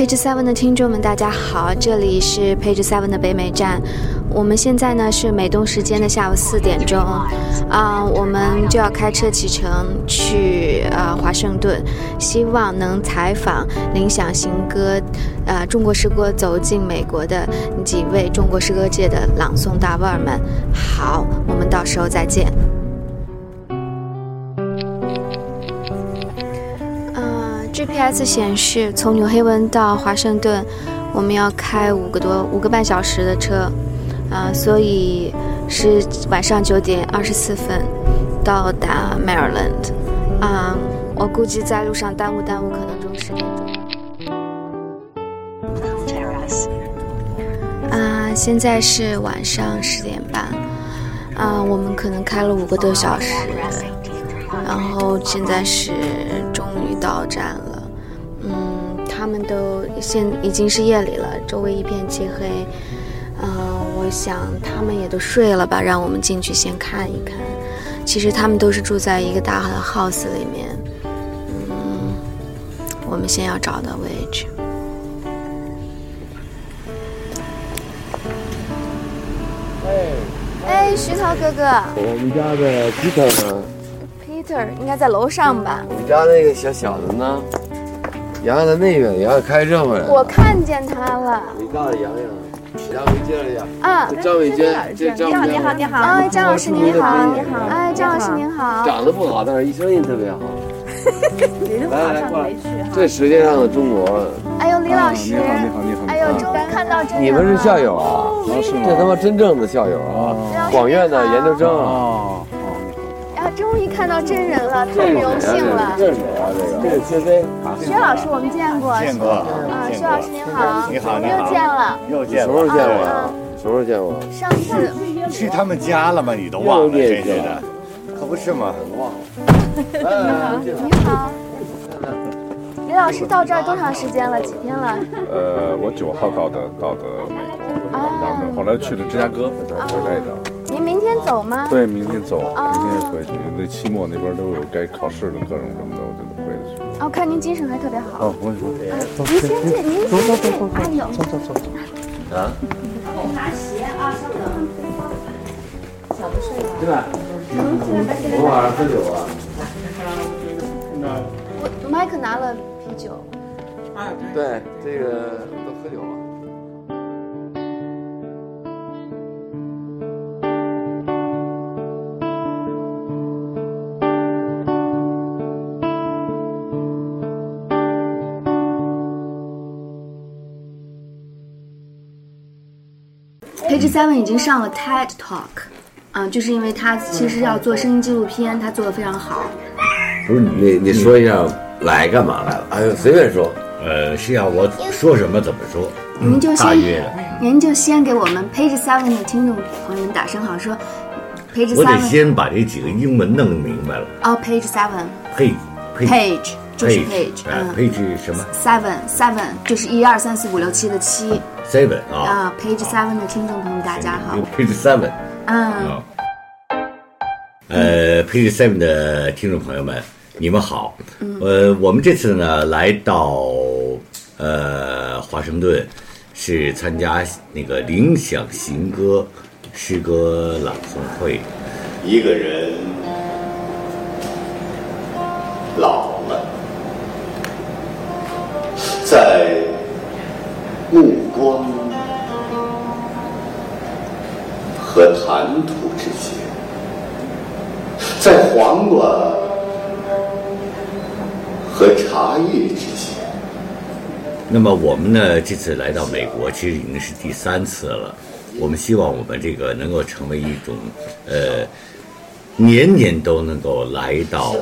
Page Seven 的听众们，大家好，这里是 Page Seven 的北美站。我们现在呢是美东时间的下午四点钟，啊，我们就要开车启程去呃华盛顿，希望能采访领想行歌，呃中国诗歌走进美国的几位中国诗歌界的朗诵大腕儿们。好，我们到时候再见。显示从纽黑文到华盛顿，我们要开五个多五个半小时的车。啊，所以是晚上九点二十四分到达 Maryland。啊，我估计在路上耽误耽误，可能中十点钟。啊，现在是晚上十点半。啊，我们可能开了五个多小时，然后现在是终于到站了。嗯，他们都现已经是夜里了，周围一片漆黑。嗯，我想他们也都睡了吧，让我们进去先看一看。其实他们都是住在一个大的 house 里面。嗯，我们先要找到位置。哎，哎，徐涛哥哥我们家的 Peter 呢？，Peter 应该在楼上吧？我们家那个小小子呢？洋洋在那边，洋洋开车回来。我看见他了。伟大的洋洋，杨伟介绍一下，啊，这张伟娟，这张你好，你好，你好。哎，张老师您好，你好哎，张老师您好。长得不好，但是一声音特别好。你都马上回去哈。这舌尖上的中国，哎呦，李老师，你好，你好，你好。哎呦，终于看到真人了。你们是校友啊？啊，是吗？这他妈真正的校友啊！广院的研究生啊！哦，然后终于看到真人了，太荣幸了。这是谁啊？这个这个薛飞，薛老师，我们见过。见过啊，薛老师您好。你好，你又。见了。又见了什么时候。见过啊？什么时候见过？上次去他们家了吗？你都忘了，真是的。可不是吗？忘了。你好，你好。李老师到这儿多长时间了？几天了？呃，我九号到的，到的美国，啊后，来去了芝加哥，再回来的。您明天走吗？对，明天走，明天回去。那期末那边都有该考试的各种什么。哦，看您精神还特别好。哦，我跟你说，您先进，您先进。哎呦，走走走走。啊？对吧？昨晚上喝酒啊？我麦克拿了啤酒。对，这个都喝酒了。Seven 已经上了 TED Talk，嗯，就是因为他其实要做声音纪录片，他做的非常好。不是你，你说一下来干嘛来了？哎呦，随便说。呃，是要我说什么怎么说？您就先，您就先给我们 Page Seven 的听众朋友们打声好，说 Page 我得 Seven 先把这几个英文弄明白了。哦，Page Seven 配配 Page 就是 Page，呃嗯，page 什么，Seven Seven 就是一二三四五六七的七 seven 啊啊，Page Seven 的听众朋友大家好，，page seven 嗯，啊。呃，page seven 的听众朋友们，你们好。呃，我们这次呢来到呃华盛顿，是参加那个铃响行歌诗歌朗诵会。一个人那么我们呢，这次来到美国，其实已经是第三次了。我们希望我们这个能够成为一种，呃，年年都能够来到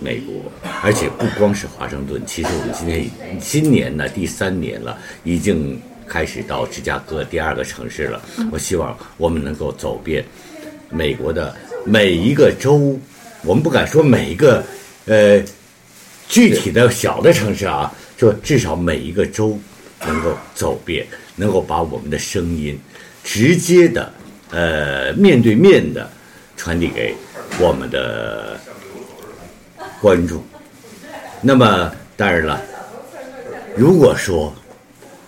美国，而且不光是华盛顿，其实我们今天今年呢第三年了，已经开始到芝加哥第二个城市了。我希望我们能够走遍美国的每一个州，我们不敢说每一个呃具体的小的城市啊，就至少每一个州能够走遍，能够把我们的声音直接的呃面对面的传递给我们的观众。那么当然了，如果说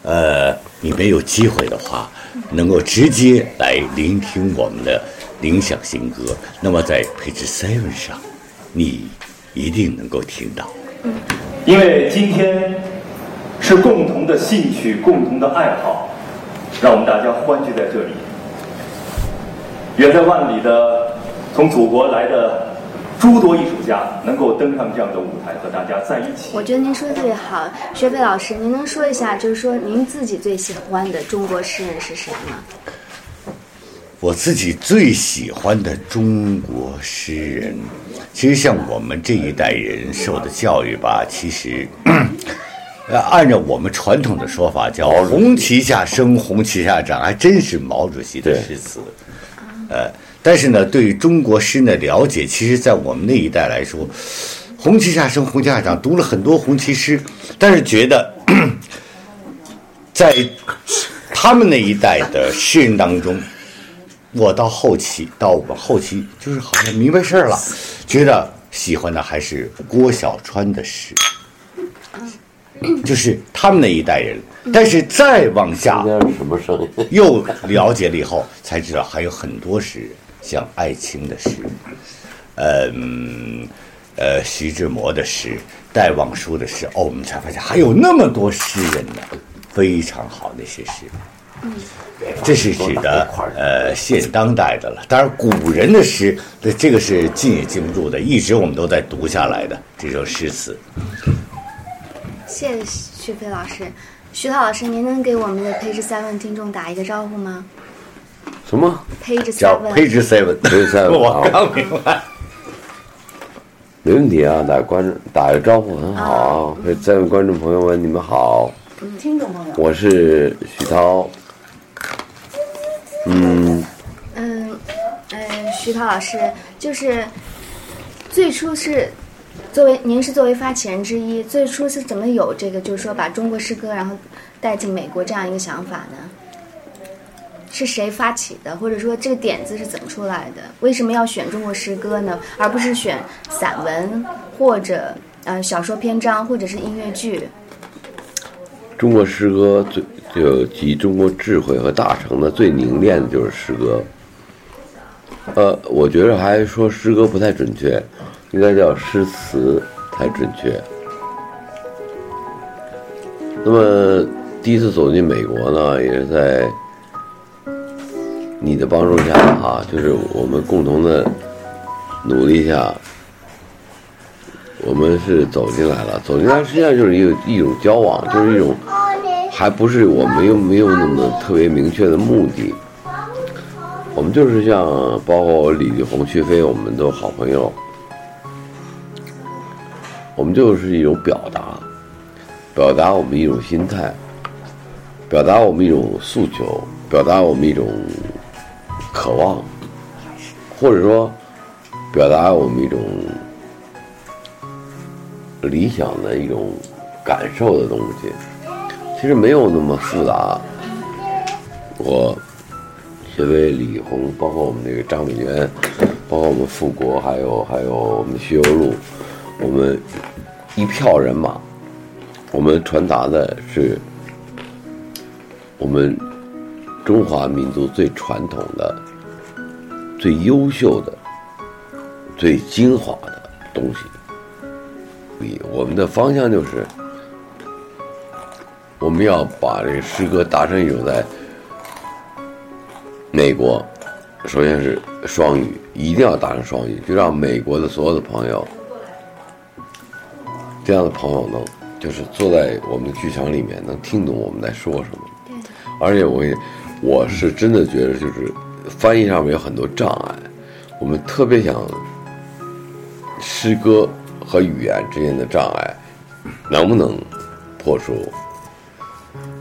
呃，你没有机会的话，能够直接来聆听我们的铃响新歌，那么在 Page Seven 上，你一定能够听到。因为今天是共同的兴趣、共同的爱好，让我们大家欢聚在这里。远在万里的从祖国来的诸多艺术家，能够登上这样的舞台，和大家在一起。我觉得您说的特别好，薛飞老师，您能说一下，就是说您自己最喜欢的中国诗人是谁吗？我自己最喜欢的中国诗人，其实像我们这一代人受的教育吧，其实，呃，按照我们传统的说法叫“红旗下生，红旗下长”，还真是毛主席的诗词。呃，但是呢，对于中国诗人的了解，其实，在我们那一代来说，“红旗下生，红旗下长”，读了很多红旗诗，但是觉得，在他们那一代的诗人当中。我到后期，到我们后期，就是好像明白事儿了，觉得喜欢的还是郭小川的诗，就是他们那一代人。但是再往下，什么声音？又了解了以后，才知道还有很多诗人，像艾青的诗，嗯，呃，徐志摩的诗，戴望舒的诗。哦，我们才发现还有那么多诗人呢，非常好那些诗。嗯。这是指的呃现当代的了，当然古人的诗，这个是禁也禁不住的，一直我们都在读下来的这首诗词。谢谢徐飞老师，徐涛老师，您能给我们的 Page Seven 听众打一个招呼吗？什么？Page Seven，Page Seven，Page Seven，我刚明白。没问题啊，打观打个招呼很好。Page Seven 观众朋友们，你们好。听众朋友，我是徐涛。嗯嗯嗯，徐涛老师，就是最初是作为您是作为发起人之一，最初是怎么有这个，就是说把中国诗歌然后带进美国这样一个想法呢？是谁发起的，或者说这个点子是怎么出来的？为什么要选中国诗歌呢，而不是选散文或者呃小说篇章或者是音乐剧？中国诗歌最。就集中国智慧和大成的最凝练的就是诗歌。呃，我觉得还说诗歌不太准确，应该叫诗词才准确。那么第一次走进美国呢，也是在你的帮助下啊，就是我们共同的努力下，我们是走进来了。走进来实际上就是一个一种交往，就是一种。还不是我们又没有那么特别明确的目的，我们就是像包括李丽红、薛飞，我们都好朋友，我们就是一种表达，表达我们一种心态，表达我们一种诉求，表达我们一种渴望，或者说表达我们一种理想的一种感受的东西。其实没有那么复杂。我，这位李红，包括我们那个张美元，包括我们富国，还有还有我们徐有路，我们一票人马，我们传达的是我们中华民族最传统的、最优秀的、最精华的东西。我们的方向就是。我们要把这个诗歌达成一种在美国，首先是双语，一定要达成双语，就让美国的所有的朋友，这样的朋友能就是坐在我们的剧场里面能听懂我们在说什么。而且我我是真的觉得就是翻译上面有很多障碍，我们特别想诗歌和语言之间的障碍能不能破除？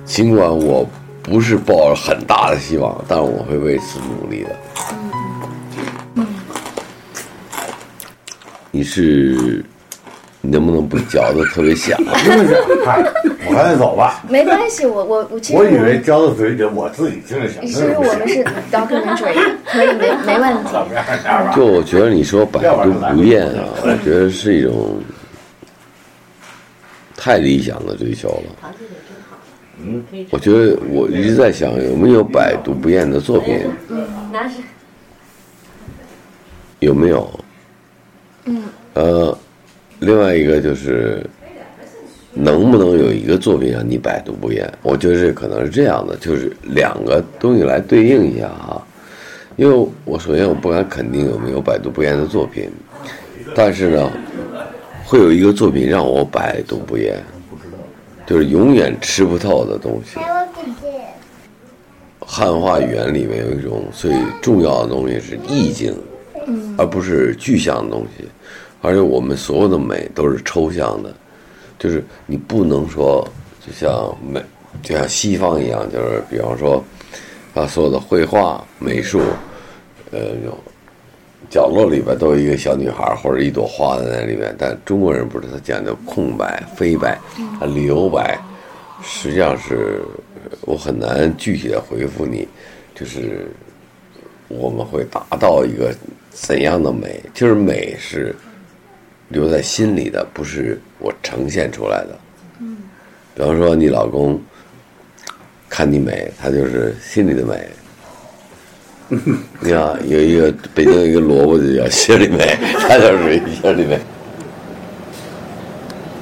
尽管我不是抱着很大的希望，但我会为此努力的。嗯，你是你能不能不嚼的特别响？不用响，我赶紧走吧。没关系，我我我其实我以为嚼到嘴里，我自己听着响。其实我们是 documentary，可以没没问题。就我觉得你说百读不厌啊，我觉得是一种太理想的追求了。我觉得我一直在想有没有百读不厌的作品，那是有没有？嗯，呃，另外一个就是能不能有一个作品让你百读不厌？我觉得这可能是这样的，就是两个东西来对应一下哈。因为我首先我不敢肯定有没有百读不厌的作品，但是呢，会有一个作品让我百读不厌，就是永远吃不透的东西。汉化语言里面有一种最重要的东西是意境，而不是具象的东西，而且我们所有的美都是抽象的，就是你不能说就像美，就像西方一样，就是比方说，把所有的绘画、美术，呃，有角落里边都有一个小女孩或者一朵花在那里面，但中国人不是他讲究空白、飞白、啊留白，实际上是我很难具体的回复你，就是我们会达到一个怎样的美？就是美是留在心里的，不是我呈现出来的。嗯，比方说你老公看你美，他就是心里的美。你看，有一个北京有一个萝卜就叫心里美，他就是心里美。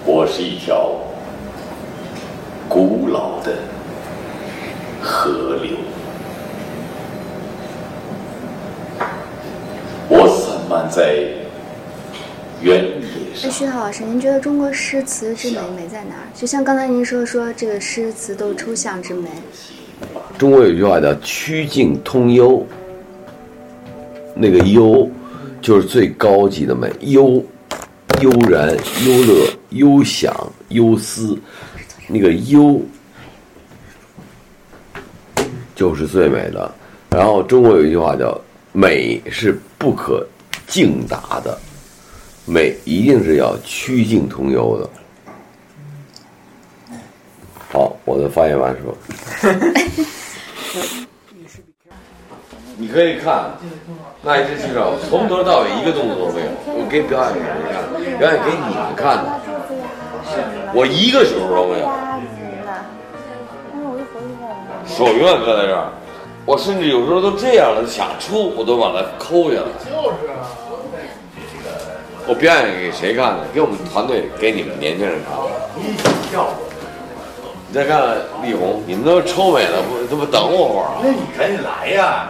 我是一条古老的河流，我散漫在原野那上。徐浩老师，您觉得中国诗词之美美在哪儿？就像刚才您说说这个诗词都是抽象之美，中国有句话叫“曲径通幽”，那个“悠”就是最高级的美，悠、悠然、悠乐、悠享、悠思，那个“悠”就是最美的。然后中国有一句话叫“美是不可竞达的”，美一定是要曲径通幽的。好，我的发言完说。你可以看那一支剧照，从头到尾一个动作都没有。我给表演给谁看？表演给你们看的。我一个手都没有，手永远搁在这儿。我甚至有时候都这样了，想出我都把它抠下来。就是啊。我表演给谁看的？给我们团队，给你们年轻人看的。你再看看力宏，你们都抽美了，不，这不等我会儿啊？那你赶紧来呀！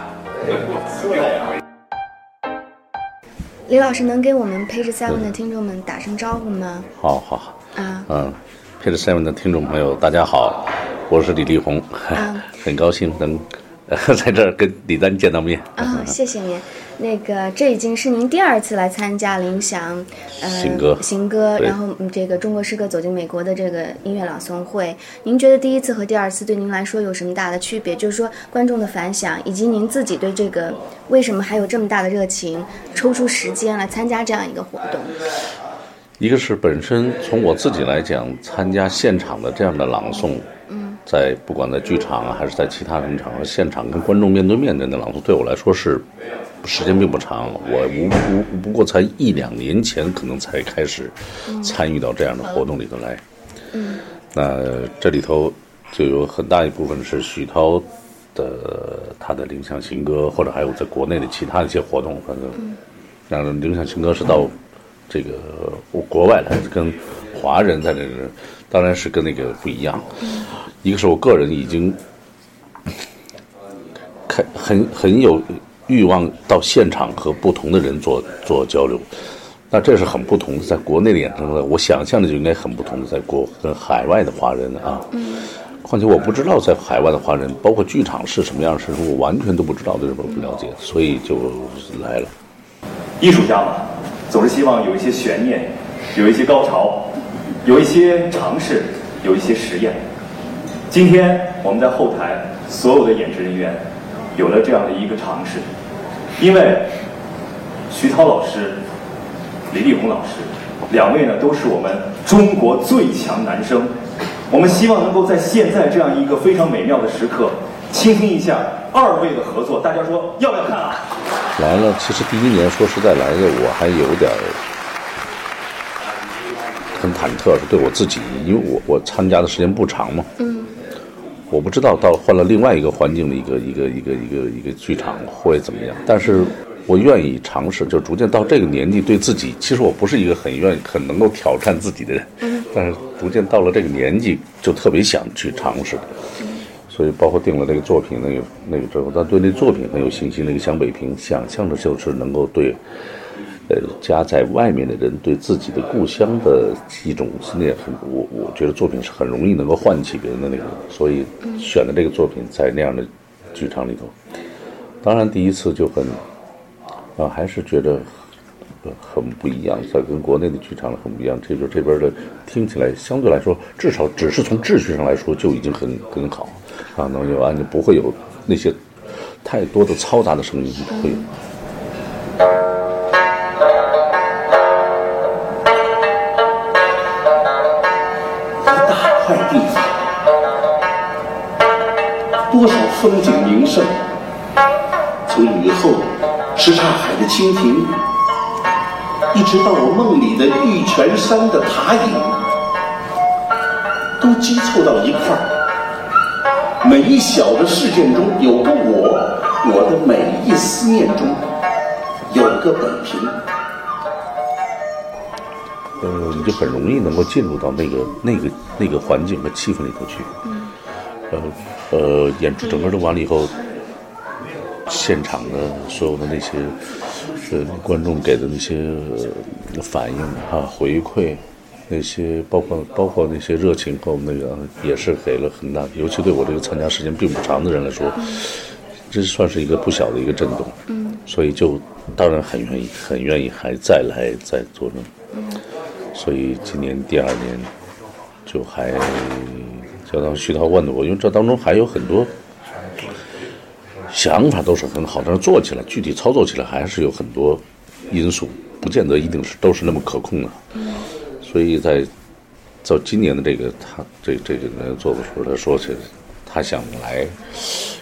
李老师能给我们 Page Seven 的听众们打声招呼吗？好好好，啊，嗯，Page seven 的听众朋友，大家好，我是李丽红，啊 很高兴能、呃、在这儿跟李丹见到面。啊、谢谢您。那个，这已经是您第二次来参加林翔，呃，行歌行歌，然后嗯这个中国诗歌走进美国的这个音乐朗诵会，您觉得第一次和第二次对您来说有什么大的区别？就是说观众的反响，以及您自己对这个为什么还有这么大的热情，抽出时间来参加这样一个活动？一个是本身从我自己来讲，参加现场的这样的朗诵，嗯，在不管在剧场啊，还是在其他什么场合，现场跟观众面对面的那朗诵，对我来说是时间并不长。我无无不过才一两年前，可能才开始参与到这样的活动里头来。嗯，那这里头就有很大一部分是徐涛的他的领响情歌，或者还有在国内的其他一些活动，反正。让领响情歌是到这个国外来，跟华人在这当然是跟那个不一样。一个是我个人已经开很很有欲望到现场和不同的人做做交流，那这是很不同的。在国内的演唱会，我想象的就应该很不同的，在国跟海外的华人啊。况且我不知道在海外的华人，包括剧场是什么样的声我完全都不知道，对日本不了解，所以就来了。艺术家嘛，总是希望有一些悬念，有一些高潮，有一些尝试，有一些实验。今天我们在后台所有的演职人员有了这样的一个尝试，因为徐涛老师、李丽宏老师两位呢都是我们中国最强男声，我们希望能够在现在这样一个非常美妙的时刻，倾听一下二位的合作。大家说要不要看啊？来了，其实第一年说实在来的，我还有点儿很忐忑，是对我自己，因为我我参加的时间不长嘛。嗯。我不知道到换了另外一个环境的一个一个一个一个一个剧场会怎么样，但是我愿意尝试，就逐渐到这个年纪，对自己，其实我不是一个很愿意、很能够挑战自己的人，但是逐渐到了这个年纪，就特别想去尝试。所以，包括定了这个作品，那个那个之后，但对那作品很有信心。那个湘北平，想象的就是能够对，呃，家在外面的人对自己的故乡的一种思念很，我我觉得作品是很容易能够唤起别人的那个，所以选的这个作品在那样的剧场里头。当然，第一次就很，啊，还是觉得很不一样，在跟国内的剧场很不一样。这就这边的听起来相对来说，至少只是从秩序上来说就已经很很好。啊，能有安静，不会有那些太多的嘈杂的声音，不会有。多少风景名胜，从雨后什刹海的蜻蜓，一直到我梦里的玉泉山的塔影，都积凑到一块儿。每一小的事件中有个我，我的每一思念中有个北平。呃，你就很容易能够进入到那个那个那个环境和气氛里头去。呃呃，演出整个都完了以后，现场的所有的那些呃观众给的那些反应啊回馈。那些包括包括那些热情和我们那个也是给了很大，尤其对我这个参加时间并不长的人来说，这算是一个不小的一个震动。嗯，所以就当然很愿意很愿意还再来再做呢。嗯，所以今年第二年就还就当徐涛问的我，因为这当中还有很多想法都是很好，但是做起来具体操作起来还是有很多因素，不见得一定是都是那么可控的。所以在做今年的这个他这这个人做的时候，他说是他想来，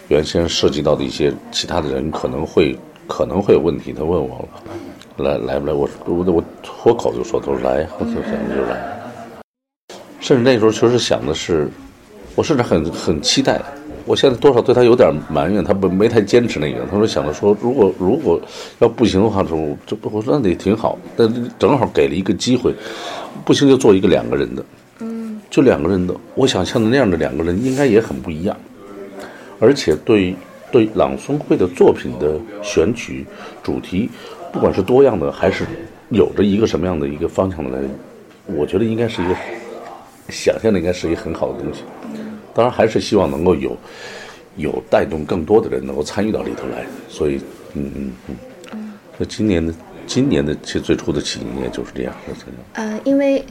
原先涉及到的一些其他的人可能会可能会有问题，他问我来来不来？我我我脱口就说他说来，我就想就来。甚至那时候确实想的是，我甚至很很期待。我现在多少对他有点埋怨，他不没太坚持那个。他说想着说，如果如果要不行的话，就就我说那也挺好。但正好给了一个机会，不行就做一个两个人的，嗯，就两个人的。我想象的那样的两个人应该也很不一样，而且对对朗诵会的作品的选取主题，不管是多样的还是有着一个什么样的一个方向的来，我觉得应该是一个想象的应该是一个很好的东西。当然，还是希望能够有有带动更多的人能够参与到里头来。所以，嗯嗯嗯。那今年的今年的其实最初的起因也就是这样。呃，因为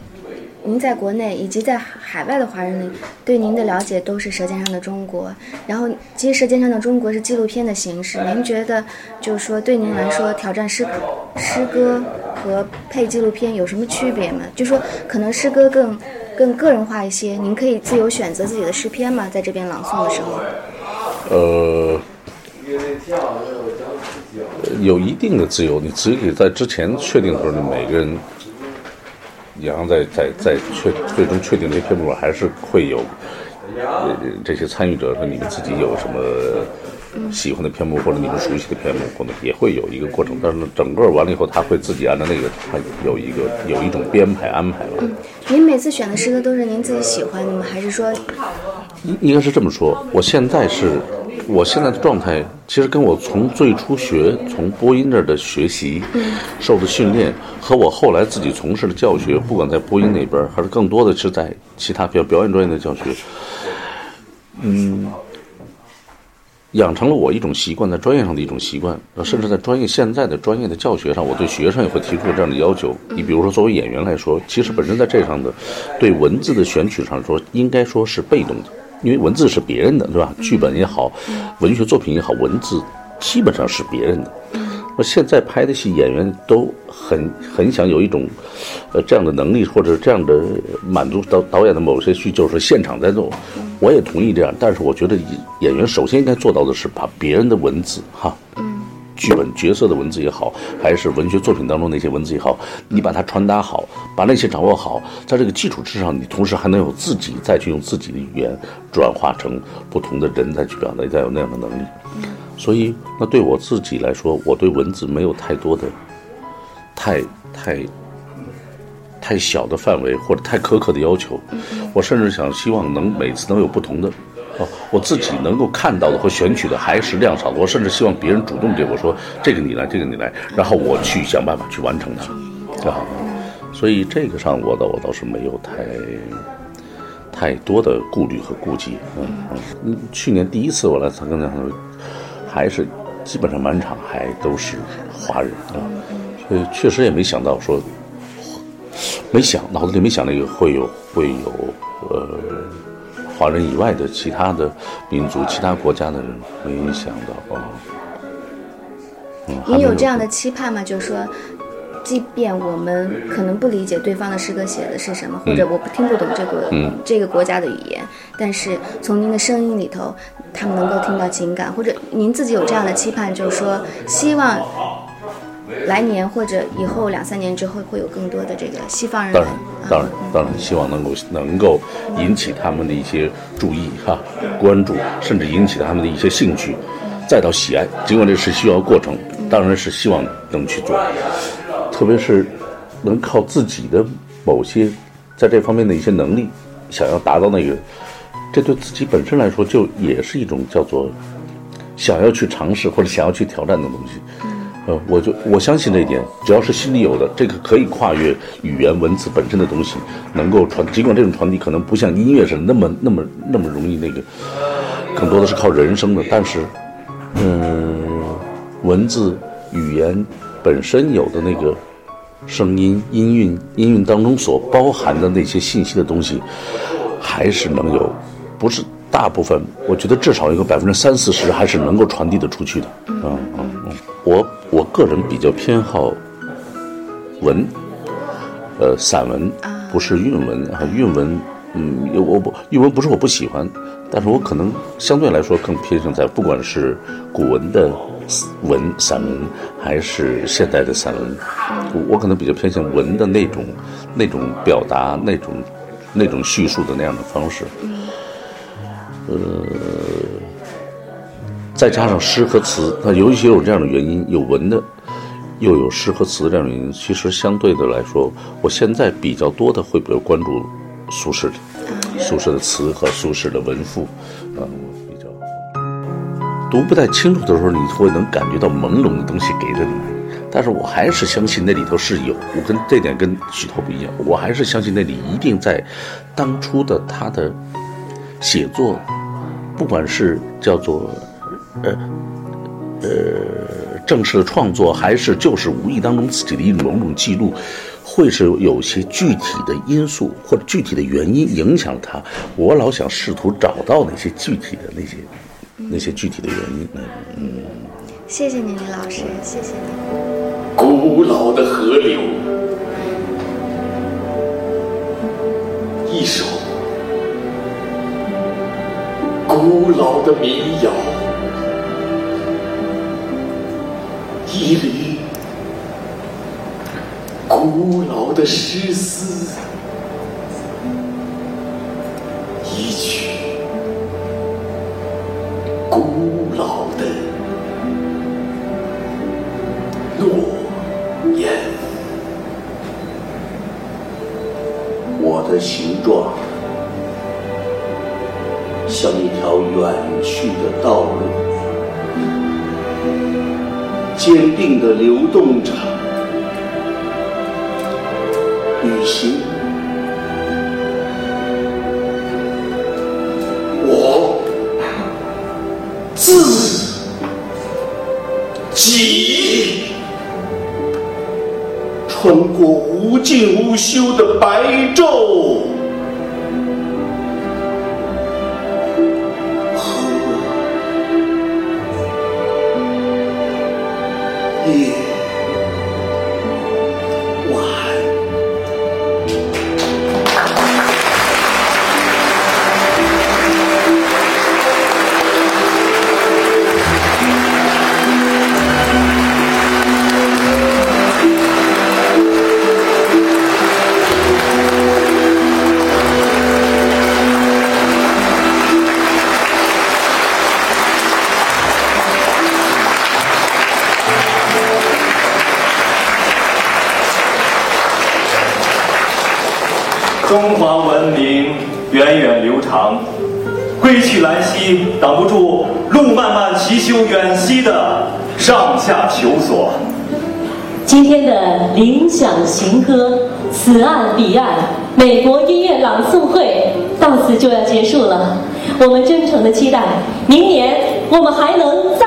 您在国内以及在海外的华人对您的了解都是《舌尖上的中国》，然后其实《舌尖上的中国》是纪录片的形式。您觉得，就是说对您来说，挑战诗诗歌和配纪录片有什么区别吗？就说可能诗歌更。更个人化一些，您可以自由选择自己的诗篇吗？在这边朗诵的时候，呃，有一定的自由。你只可以在之前确定的时候，你每个人，然后在在在确最终确定这篇目，还是会有这些参与者和你们自己有什么。喜欢的篇目或者你们熟悉的篇目，可能也会有一个过程，但是整个完了以后，他会自己按照那个，他有一个有一种编排安排吧。嗯，您每次选的诗歌都是您自己喜欢的吗？还是说？应应该是这么说。我现在是，我现在的状态，其实跟我从最初学从播音这儿的学习，受的训练，和我后来自己从事的教学，不管在播音那边，还是更多的是在其他表表演专业的教学，嗯。养成了我一种习惯，在专业上的一种习惯，甚至在专业现在的专业的教学上，我对学生也会提出这样的要求。你比如说，作为演员来说，其实本身在这上的对文字的选取上说，应该说是被动的，因为文字是别人的，对吧？剧本也好，文学作品也好，文字基本上是别人的。那现在拍的戏，演员都很很想有一种，呃，这样的能力，或者这样的满足导导演的某些需求，是现场在做。我也同意这样，但是我觉得演员首先应该做到的是把别人的文字哈，剧本角色的文字也好，还是文学作品当中那些文字也好，你把它传达好，把那些掌握好，在这个基础之上，你同时还能有自己再去用自己的语言转化成不同的人再去表达，再有那样的能力。所以，那对我自己来说，我对文字没有太多的、太太太小的范围或者太苛刻的要求。我甚至想希望能每次能有不同的。哦，我自己能够看到的和选取的还是量少。我甚至希望别人主动给我说：“这个你来，这个你来。”然后我去想办法去完成它。啊，所以这个上我倒我倒是没有太太多的顾虑和顾忌。嗯嗯，去年第一次我来参加，还是基本上满场还都是华人啊，所以确实也没想到说，没想脑子里没想那个会有会有呃。华人以外的其他的民族、其他国家的人，没想到啊。你有这样的期盼吗？就是说，即便我们可能不理解对方的诗歌写的是什么，或者我不听不懂这个这个国家的语言，但是从您的声音里头，他们能够听到情感，或者您自己有这样的期盼，就是说，希望。来年或者以后两三年之后，会有更多的这个西方人。当然，当然，当然，希望能够能够引起他们的一些注意哈，关注，甚至引起他们的一些兴趣，再到喜爱。尽管这是需要过程，当然是希望能去做。特别是能靠自己的某些在这方面的一些能力，想要达到那个，这对自己本身来说，就也是一种叫做想要去尝试或者想要去挑战的东西。呃，我就我相信这一点，只要是心里有的，这个可以跨越语言文字本身的东西，能够传。尽管这种传递可能不像音乐似的那么那么那么容易，那个更多的是靠人声的。但是，嗯，文字语言本身有的那个声音音韵音韵当中所包含的那些信息的东西，还是能有，不是大部分，我觉得至少有个百分之三四十还是能够传递的出去的。嗯嗯嗯，我。我个人比较偏好文，呃，散文，不是韵文啊。韵文，嗯，我不韵文不是我不喜欢，但是我可能相对来说更偏向在不管是古文的文散文，还是现代的散文，我可能比较偏向文的那种那种表达那种那种叙述的那样的方式，呃。再加上诗和词，那尤其有这样的原因，有文的，又有诗和词这样的原因。其实相对的来说，我现在比较多的会比较关注苏轼的，苏轼的词和苏轼的文赋，啊，我比较读不太清楚的时候，你会能感觉到朦胧的东西给了你。但是我还是相信那里头是有，我跟这点跟许涛不一样，我还是相信那里一定在当初的他的写作，不管是叫做。呃，呃，正式的创作还是就是无意当中自己的一种某种记录，会是有些具体的因素或者具体的原因影响他。我老想试图找到那些具体的那些那些具体的原因。嗯，谢谢你，李老师，谢谢你。古老的河流，一首古老的民谣。一缕古老的诗思，静的流动着，旅行。我自己穿过无尽无休的白昼。中华文明源远流长，归去来兮，挡不住路漫漫其修远兮的上下求索。今天的铃响行歌，此岸彼岸，美国音乐朗诵会到此就要结束了。我们真诚的期待，明年我们还能再。